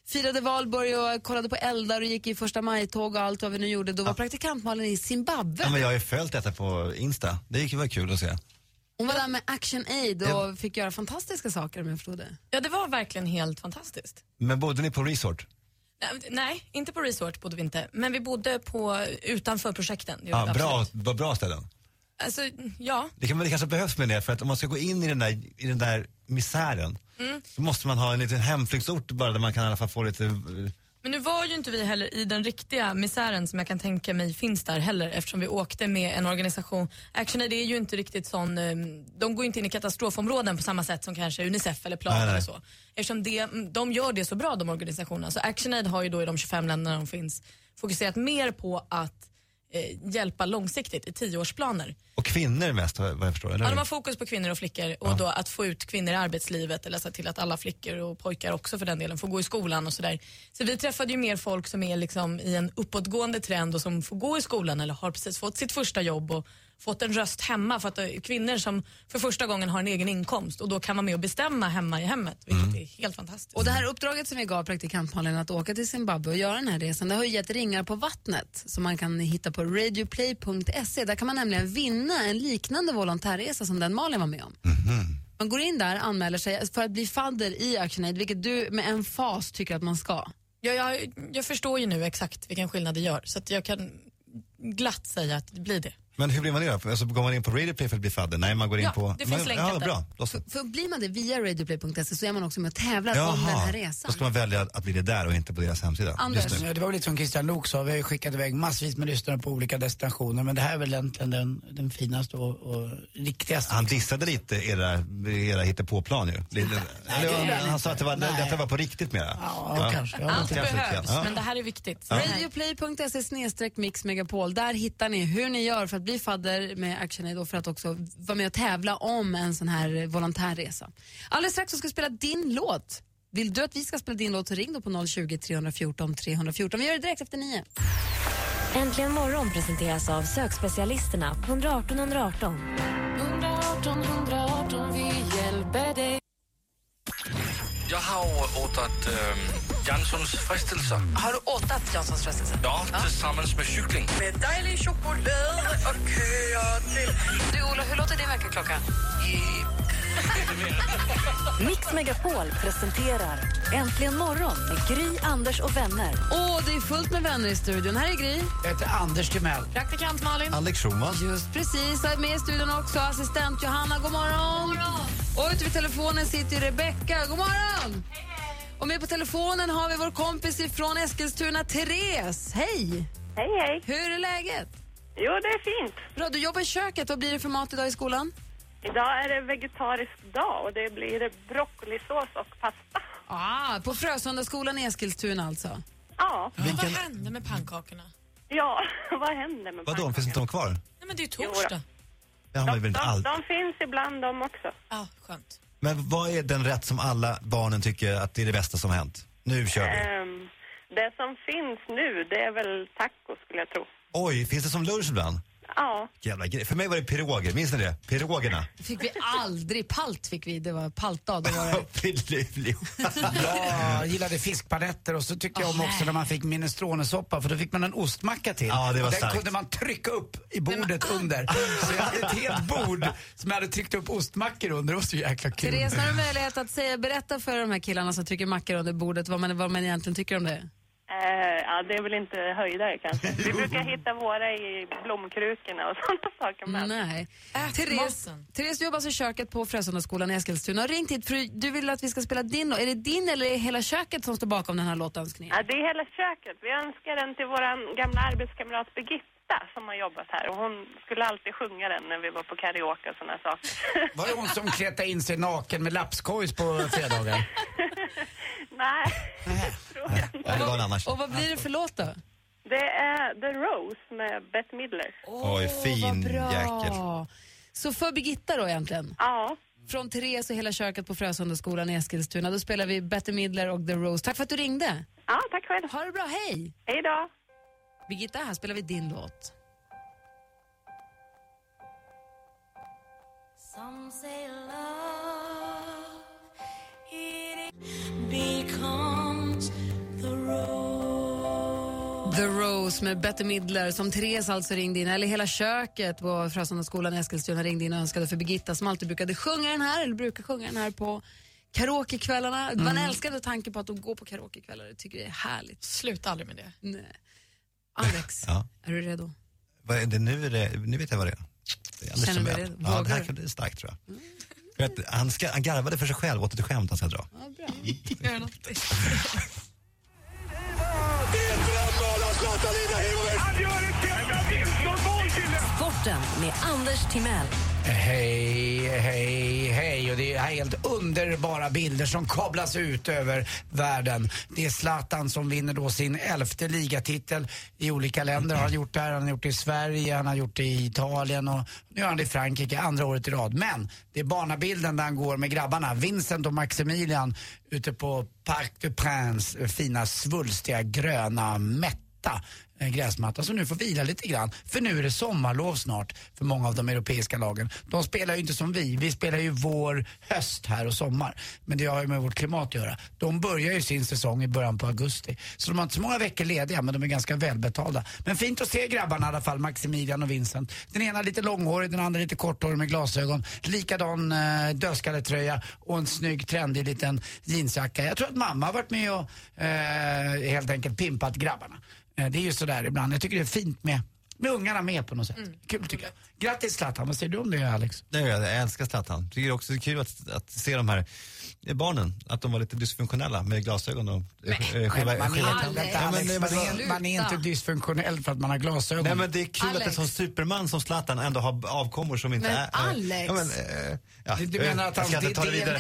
firade valborg och kollade på eldar och gick i första majtåg och allt vad vi nu gjorde. Då var praktikant Malin i Zimbabwe. Ja, men jag har ju följt detta på Insta. Det gick ju vara kul att se. Hon var där med Action Aid och fick göra fantastiska saker om jag förstod det. Ja, det var verkligen helt fantastiskt. Men bodde ni på resort? Nej, inte på resort bodde vi inte. Men vi bodde på, utanför projekten. Det Ja, vi bra, bra ställen. Alltså, ja. Det, kan, det kanske behövs med det, för att om man ska gå in i den där, i den där misären Mm. så måste man ha en liten hemflyktsort bara där man kan i alla fall få lite... eh, Men nu var ju inte vi heller i den riktiga misären som jag kan tänka mig finns där heller eftersom vi åkte med en organisation. ActionAid är ju inte riktigt sån, eh, de går inte in i katastrofområden på samma sätt som kanske Unicef eller Plan eller så. Eftersom det, de gör det så bra de organisationerna. Så ActionAid har ju då i de 25 länderna de finns fokuserat mer på att eh, hjälpa långsiktigt i tioårsplaner. Och kvinnor mest vad jag förstår, eller Ja, de har fokus på kvinnor och flickor och då att få ut kvinnor i arbetslivet eller se till att alla flickor och pojkar också för den delen får gå i skolan och sådär. Så vi träffade ju mer folk som är liksom i en uppåtgående trend och som får gå i skolan eller har precis fått sitt första jobb och fått en röst hemma för att det är kvinnor som för första gången har en egen inkomst och då kan vara med och bestämma hemma i hemmet vilket är helt fantastiskt. Och det här uppdraget som vi gav praktikant Malin att åka till Zimbabwe och göra den här resan, det har ju gett ringar på vattnet som man kan hitta på radioplay.se. Där kan man nämligen vinna en liknande volontärresa som den Malin var med om. Man går in där, anmäler sig för att bli fadder i ActionAid, vilket du med en fas tycker att man ska. Ja, jag, jag förstår ju nu exakt vilken skillnad det gör så att jag kan glatt säga att det blir det. Men hur blir man det då? Alltså, går man in på Radioplay för att bli fadder? Nej, man går in Ja, på... det finns man, länkat Ja, bra. Då, så. För blir man det via radioplay.se så är man också med och tävlar om den Jaha, här resan. då ska man välja att bli det där och inte på deras hemsida. Anders. Just nu. Ja, det var väl lite som Christian Lok sa, vi har ju skickat iväg massvis med lyssnare på olika destinationer men det här är väl egentligen den, den finaste och, och riktigaste. Han dissade lite era, era hittepåplan ju. Lite, eller, det gjorde han sa att det var, Nej. detta var på riktigt mera. Ja, kanske. Ja, Allt kanske lite behövs, men det här är viktigt. Ja. Radioplay.se snedstreck mix megapol. Där hittar ni hur ni gör för att bli fadder med ActionAid och för att också vara med och tävla om en sån här volontärresa. Alldeles strax så ska vi spela din låt. Vill du att vi ska spela din låt så ring då på 020 314 314. Vi gör det direkt efter nio. Äntligen morgon presenteras av sökspecialisterna på 118 118. 118 118, vi hjälper dig. Jag har åtat ähm, Janssons frestelser. Har du åtat Janssons frestelse? Ja, tillsammans med cykling. Med dejlig choklad och köa till... Du Ola, hur låter din väckarklocka? Mix Megapol presenterar Äntligen morgon med Gry, Anders och vänner. Åh, det är fullt med vänner i studion. Här är Gry. Jag heter Anders Timell. Praktikant Malin. Alex Schulman. Just precis, här med i studion också assistent Johanna, god morgon. Och ute vid telefonen sitter Rebecka, god morgon. Och med på telefonen har vi vår kompis ifrån Eskilstuna, Therese. Hej! Hej, hej. Hur är läget? Jo, det är fint. Bra, du jobbar i köket. Vad blir det för mat idag i skolan? Idag är det vegetarisk dag och det blir broccolisås och pasta. Ah, på Frösundaskolan i Eskilstuna alltså. Ja. Vilken- Vad hände med pannkakorna? Ja, vad händer med Vadå, finns inte de kvar? Nej, men det är ju torsdag. De, alls. de finns ibland de också. Ja, skönt. Men vad är den rätt som alla barnen tycker att det är det bästa som hänt? Nu kör vi. Ehm, det som finns nu, det är väl taco skulle jag tro. Oj, finns det som lunch ibland? Ja. Jävla grej. För mig var det piroger, minns ni det? Pirogerna. fick vi aldrig. Palt fick vi. Det var paltdag. Då var det. Ja, jag gillade fiskpaletter och så tyckte jag om också när man fick minestronesoppa för då fick man en ostmacka till. Ja, det var och den starkt. kunde man trycka upp i bordet under. Så jag hade ett helt bord som jag hade tryckt upp ostmackor under. Det var så jäkla kul. Therese, har du möjlighet att säga, berätta för de här killarna som trycker mackor under bordet vad man, vad man egentligen tycker om det? Eh, ja, det är väl inte höjdare kanske. Vi brukar hitta våra i blomkrukorna och sådana saker. Men... Nej. Therese, Therese, du jobbar alltså i köket på Frösundaskolan i Eskilstuna. Har ringt hit för du vill att vi ska spela din. Är det din eller är det hela köket som står bakom den här låtönskningen? Ja, det är hela köket. Vi önskar den till vår gamla arbetskamrat Birgitta som har jobbat här. Och hon skulle alltid sjunga den när vi var på karaoke och sådana saker. Var det hon som kletade in sig naken med lapskojs på fredagar? Nej. Ja, det var en annars. Och vad blir det för låt då? Det är The Rose med Bette Midler. Oj, fin jäkel. Så för Birgitta då egentligen? Ja. Från Therese och hela köket på Frösundaskolan i Eskilstuna. Då spelar vi Bette Midler och The Rose. Tack för att du ringde. Ja, tack själv. Ha det bra, hej! Hej då. Birgitta, här spelar vi din låt. Some say love it becomes the road. The Rose med Bette Midler som Therese alltså ringde in, eller hela köket på Frösundaskolan i Eskilstuna ringde in och önskade för Birgitta som alltid brukade sjunga den här, eller brukar sjunga den här på karaokekvällarna. Man Mm. älskar ändå tanken på att de går på karaokekvällar, det tycker jag är härligt. Sluta aldrig med det. Nej. Alex, Ja. är du redo? Vad är det, nu, är det, nu vet jag vad det är. Det är Känner du dig redo? Ja, det här kan bli starkt tror jag. För att han, ska, han garvade för sig själv åt ett skämt han ska dra. Sporten med Anders Timell. Hej, hej, hej. Och det är helt underbara bilder som kablas ut över världen. Det är Zlatan som vinner då sin elfte ligatitel i olika länder. Har han gjort det här, han har gjort det i Sverige, han har gjort det i Italien och nu gör han det i Frankrike andra året i rad. Men det är barnabilden där han går med grabbarna, Vincent och Maximilian ute på Parc du Prince, fina svulstiga gröna mätta Eh, gräsmatta som nu får vila lite grann. För nu är det sommarlov snart för många av de europeiska lagen. De spelar ju inte som vi, vi spelar ju vår, höst här och sommar. Men det har ju med vårt klimat att göra. De börjar ju sin säsong i början på augusti. Så de har inte så många veckor lediga men de är ganska välbetalda. Men fint att se grabbarna i alla fall, Maximilian och Vincent. Den ena lite långhårig, den andra lite korthårig med glasögon. Likadan eh, dödskalletröja och en snygg trendig liten jeansjacka. Jag tror att mamma har varit med och eh, helt enkelt pimpat grabbarna. Eh, det är ju sådär ibland. Jag tycker det är fint med, med ungarna med på något sätt. Kul tycker jag. Grattis Zlatan, vad säger du om det Alex? Nej, jag älskar Zlatan. Tycker också det är kul att, att se de här eh, barnen, att de var lite dysfunktionella med glasögon och eh, skiva, är skiva Alex, det man, är, man är inte dysfunktionell för att man har glasögon. Nej men det är kul att en Alex. sån superman som Zlatan ändå har avkommor som inte Men är... Alex! Ja, men, eh, ja, Du- menar att jag han- ska inte det- ta det det- vidare.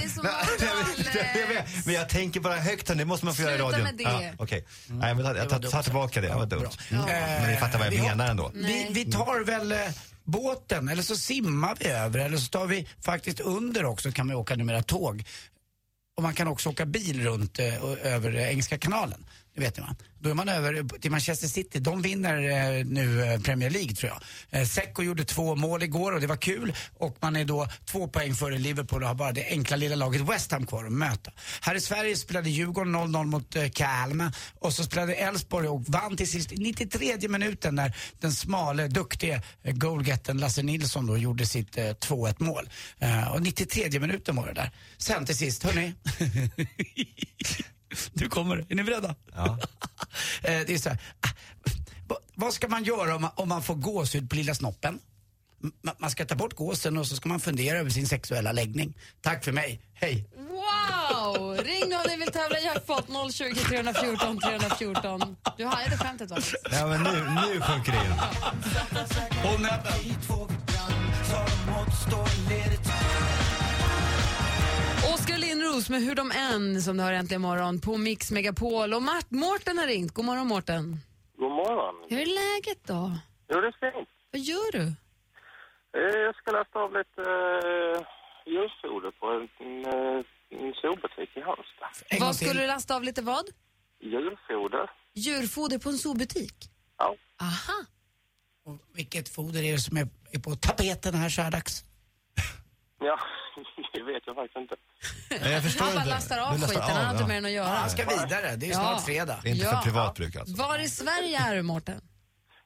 det är jag jag. Men jag tänker bara högt här, det måste man få göra i Sluta radion. med det. Okej, Nej, men jag tar, tillbaka det, det var dumt. Mm. Men ni fattar vad jag menar ändå. Vi, vi tar väl eh, båten, eller så simmar vi över, eller så tar vi faktiskt under också, kan man åka numera tåg. Och man kan också åka bil runt eh, över eh, Engelska kanalen. Det vet ni va? Då är man över till Manchester City. De vinner eh, nu eh, Premier League tror jag. Eh, Secco gjorde två mål igår och det var kul. Och man är då två poäng före Liverpool och har bara det enkla lilla laget West Ham kvar att möta. Här i Sverige spelade Djurgården 0-0 mot eh, Kalmar och så spelade Elfsborg och vann till sist i 93 minuten när den smale, duktige eh, goalgetten Lasse Nilsson då gjorde sitt eh, 2-1 mål. Eh, och 93 minuten var det där. Sen till sist, hörni. Nu kommer det. Är ni beredda? Ja. Eh, det är så här, ah, va- vad ska man göra om man, om man får gåshud på lilla snoppen? Man ska ta bort gåsen och så ska man fundera över sin sexuella läggning. Tack för mig, hej! Wow! Ring nu om ni vill tävla i jackpot 020 314 314. Du hajade skämtet va? Ja men nu, nu sjunker det in. Hon är... Lindros med Hur de än som du har äntligen morgon på Mix Megapol. Och Mart Mårten har ringt. God morgon Mårten. God morgon. Hur är läget då? Jo, det är fint. Vad gör du? Eh, Jag ska lasta av lite uh, djurfoder på en, eh, en zoobutik i Halmstad. Vad skulle du lasta av lite vad? Djurfoder? Djurfoder på en zoobutik? Ja. Aha. Vilket foder är det som är, är på tapeten här så här dags? Ja, det vet jag faktiskt inte. Nej, jag förstår Han bara inte. lastar Du av skiten, han har inte ja. med den att göra. Ja, han ska vidare, det är ju snart fredag. Det är inte för privat bruk alltså. Var i Sverige är du, Mårten?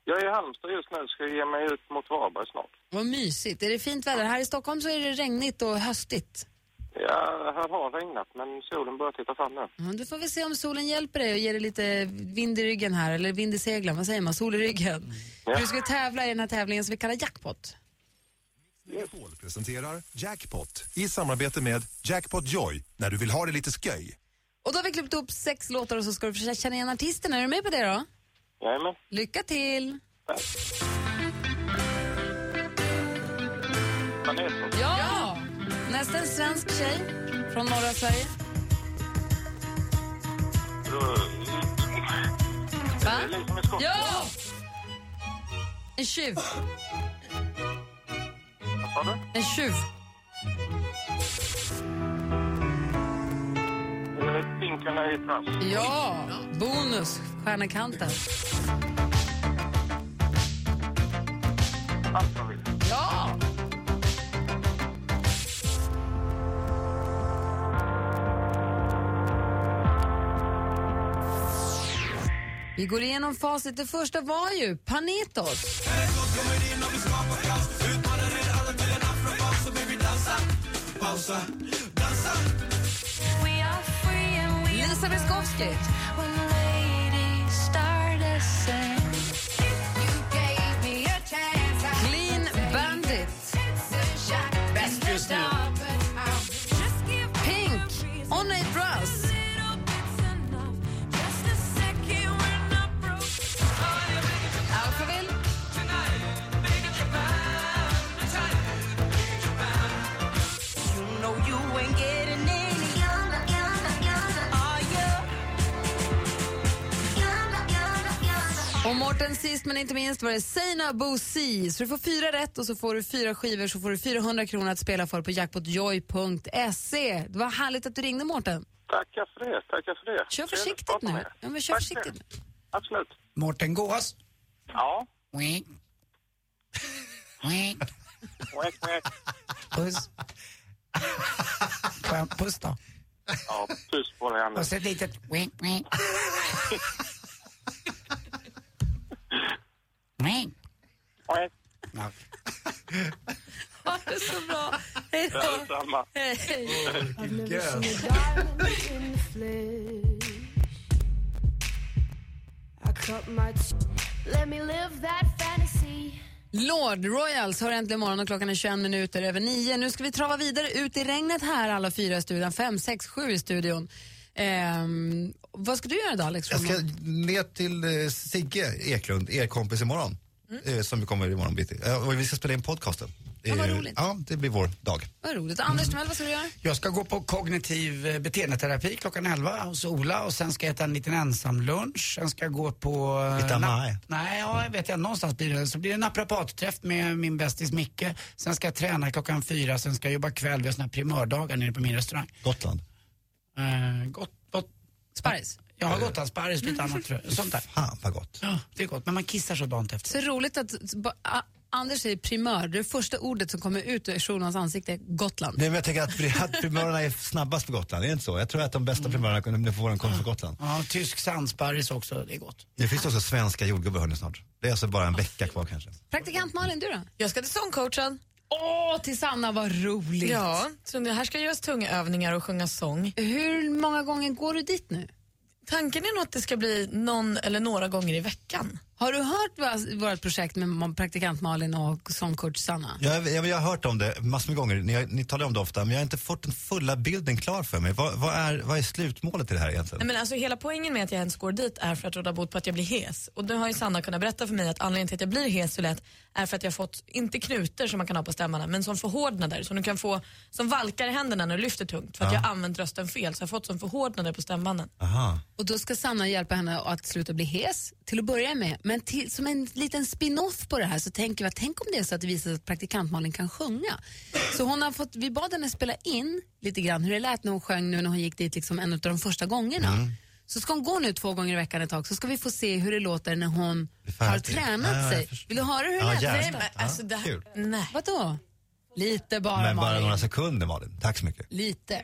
Jag är i Halmstad just nu, ska ge mig ut mot Varberg snart. Vad mysigt. Är det fint väder? Här i Stockholm så är det regnigt och höstigt. Ja, här har regnat, men solen börjar titta fram nu. Ja, du får vi se om solen hjälper dig och ger dig lite vind i ryggen här, eller vind i seglen, vad säger man? Sol i ryggen. Du ska tävla i den här tävlingen som vi kallar jackpot. Megapol presenterar Jackpot i samarbete med Jackpot Joy när du vill ha det lite sköj. Och då har vi klippt upp sex låtar och så ska du försöka känna igen artisten. Är du med på det då? Jajamän. Lycka till! Ja! Nästa en svensk tjej från norra Sverige. Va? Ja! En tjuv. Vad sa du? En tjuv. Eh, Pinkarna i Trust. Ja! Bonus, Stjärnekanten. Ja! Vi går igenom facit. Det första var ju Panetos. Lisa Miskovsky. Clean Bandit. Bäst just nu. Pink. On a Dress. Och Mårten, sist men inte minst var det Seina Bosi. Så du får fyra rätt och så får du fyra skivor så får du 400 kronor att spela för på jackpotjoy.se. Det var härligt att du ringde Mårten. Tackar för det, tackar för det. Kör försiktigt nu. Ja, men kör Tack för försiktigt. det. Absolut. Mårten Gås. Ja. Wink. Wink. Wink, wink. Puss. Får jag puss då? Ja, puss på dig, Anders. Och så ett litet wink, wink. Wink. Ja. Ha det så bra. Hej då. Detsamma. Hej. Lord Royals har äntligen morgon och klockan är 21 minuter över nio. Nu ska vi trava vidare ut i regnet här alla fyra i studion. Fem, sex, sju i studion. Ehm, vad ska du göra idag Alex? Jag ska ner till eh, Sigge Eklund, er kompis imorgon. Eh, som kommer imorgon bitti. Eh, och vi ska spela in podcasten. Ja, vad Eh, roligt. Ja, det blir vår dag. Vad roligt. Anders Timell, vad ska du göra? Jag ska gå på kognitiv beteendeterapi klockan 11 hos Ola och sen ska jag äta en liten ensam lunch. Sen ska jag gå på... eh, Lite na- Amai. Nej, ja, jag vet jag. Någonstans blir det. Så blir det en naprapatträff med min bästis Micke. Sen ska jag träna klockan fyra, sen ska jag jobba kväll. Vi har såna här primördagar nere på min restaurang. Gotland. Eh, gott. Sparris? Jag har Gotlandssparris, lite annat tror jag. Sånt där. Fan vad gott. Ja, det är gott. Men man kissar så dant efter. Så roligt att ba- A- Anders säger primör. Det första ordet som kommer ut ur Schulmans ansikte är Gotland. Nej, men jag tänker att, att primörerna är snabbast på Gotland, är det inte så? Jag tror att de bästa primörerna kommer på våren kommer från Gotland. Ja, tysk sandsparris också. Det är gott. Det finns också svenska jordgubbar hörni snart. Det är alltså bara en vecka kvar kanske. Praktikant Malin, du då? Jag ska till sångcoachen. Åh, till Sanna, vad roligt. Ja, så det här ska göras tunga övningar och sjunga sång. Hur många gånger går du dit nu? Tanken är nog att det ska bli någon eller några gånger i veckan. Har du hört vårt projekt med praktikant Malin och sångcoach Sanna? Jag, jag, jag har hört om det massor med gånger, ni, ni talar om det ofta, men jag har inte fått den fulla bilden klar för mig. Vad, vad, är, vad är slutmålet i det här egentligen? Nej, men alltså, hela poängen med att jag ens går dit är för att råda bot på att jag blir hes. Och nu har ju Sanna kunnat berätta för mig att anledningen till att jag blir hes så lätt är för att jag har fått, inte knutor som man kan ha på stämmarna, men som förhårdnader som du kan få, som valkar i händerna när du lyfter tungt. För att Ja. jag har använt rösten fel så jag har fått som förhårdnader på stämbanden. Aha. Och då ska Sanna hjälpa henne att sluta bli hes till att börja med. Men till, som en liten spin-off på det här så tänker vi att tänk om det är så att det visar sig att praktikant Malin kan sjunga. Så hon har fått, vi bad henne spela in lite grann hur det lät när hon sjöng nu när hon gick dit liksom en av de första gångerna. Så ska hon gå nu två gånger i veckan ett tag så ska vi få se hur det låter när hon har tränat Ja, sig. Vill du höra hur Ja, det lät? gärna. Nej, men Ja, alltså det här, nej. Vadå? Lite bara Men bara Malin. några sekunder Malin. Tack så mycket. Lite.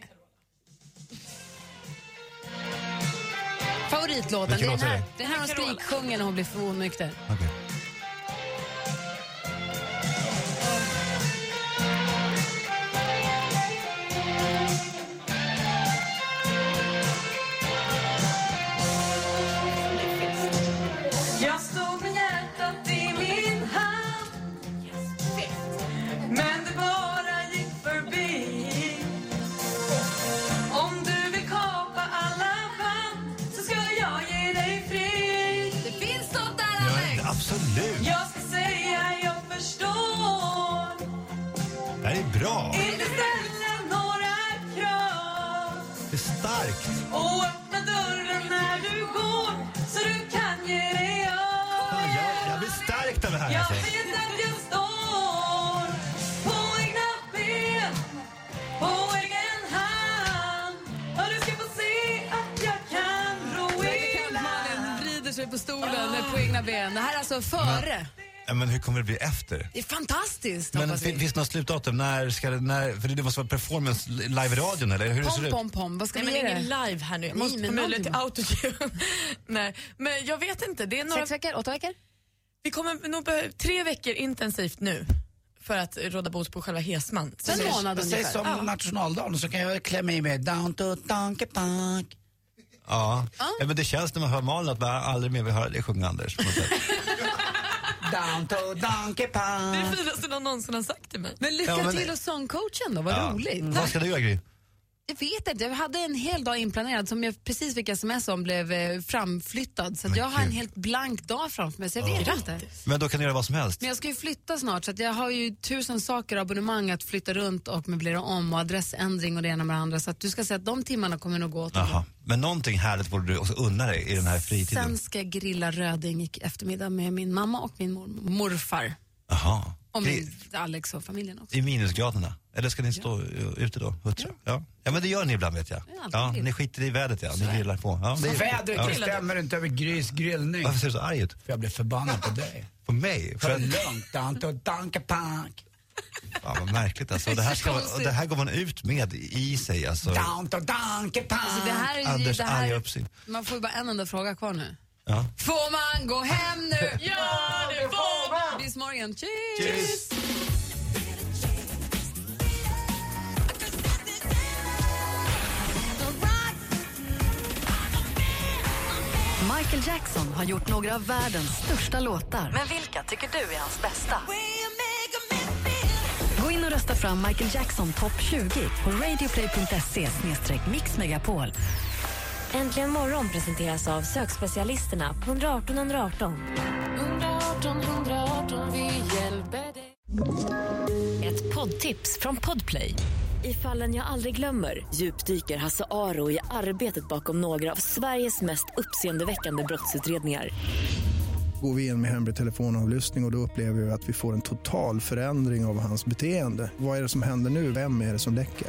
Favoritlåten, det är den är här, det? är här hon skriksjunger när hon blir onykter. Jag egna ben. Det här är alltså före. Ja, men hur kommer det bli efter? Det är fantastiskt Men hoppas fin- vi. finns det något slutdatum? När ska det, när, för det måste vara performance live i radion eller hur det ser Pom, ut? pom, pom. Vad ska Nej, vi men ge ingen det? live här nu. Jag måste men få möjlighet till autotune. Nej, men jag vet inte. Det är några... Sex veckor? Åtta veckor? Vi kommer nog behöva tre veckor intensivt nu för att råda bot på själva hesman. En månad Jag säger som nationaldagen så kan jag klämma i mig Down to Donkey Park. Ja. ja, men det känns när man hör Malin att man aldrig mer vill höra dig sjunga Anders. Down to Donkey Det är det finaste någon någonsin har sagt till mig. Men lycka Ja, men- till hos sångcoachen då, vad Ja. roligt. Vad ska du göra Gry? Jag vet inte, jag hade en hel dag inplanerad som jag precis fick sms om blev eh, framflyttad. Så att jag har en helt blank dag framför mig så jag vet inte. Men då kan du göra vad som helst. Men jag ska ju flytta snart så att jag har ju tusen saker abonnemang att flytta runt och möblera om och adressändring och det ena med det andra. Så att du ska säga att de timmarna kommer nog gå åt. Jaha. Men någonting härligt borde du också unna dig i den här fritiden. Sen ska jag grilla röding i eftermiddag med min mamma och min mor morfar. Jaha. Gri- min Alex och familjen också. I minusgraderna? Eller ska ni stå uh, ute då? Huttra? Ja. ja, men det gör ni ibland vet jag. Ja, ni skiter i vädret ja, ni grillar på. Ja, det Vädret ja. bestämmer inte över Grys grillning. Varför ser du så arg ut? För jag blir förbannad på dig. På mig? För För att, lugnt, Down to Donkey Park. ja, vad märkligt alltså. Det här, ska det här går man ut med i sig alltså. Down to Donkey Park. Alltså det här, är Anders det här, arga uppsyn. Man får ju bara en enda fråga kvar nu. Ja. Får man gå hem nu? Ja, det får morgon. Cheers! Cheers. Michael Jackson har gjort några av världens största låtar. Men vilka tycker du är hans bästa? Gå in och rösta fram Michael Jackson topp 20 på radioplay.se mixmegapol. Äntligen morgon presenteras av sökspecialisterna på 118 118. 118 118, vi hjälper dig Ett poddtips från Podplay. I fallen jag aldrig glömmer djupdyker Hasse Aro i arbetet bakom några av Sveriges mest uppseendeväckande brottsutredningar. Går vi in med hemlig telefonavlyssning och, och då upplever vi att vi får en total förändring av hans beteende. Vad är det som händer nu? Vem är det som läcker?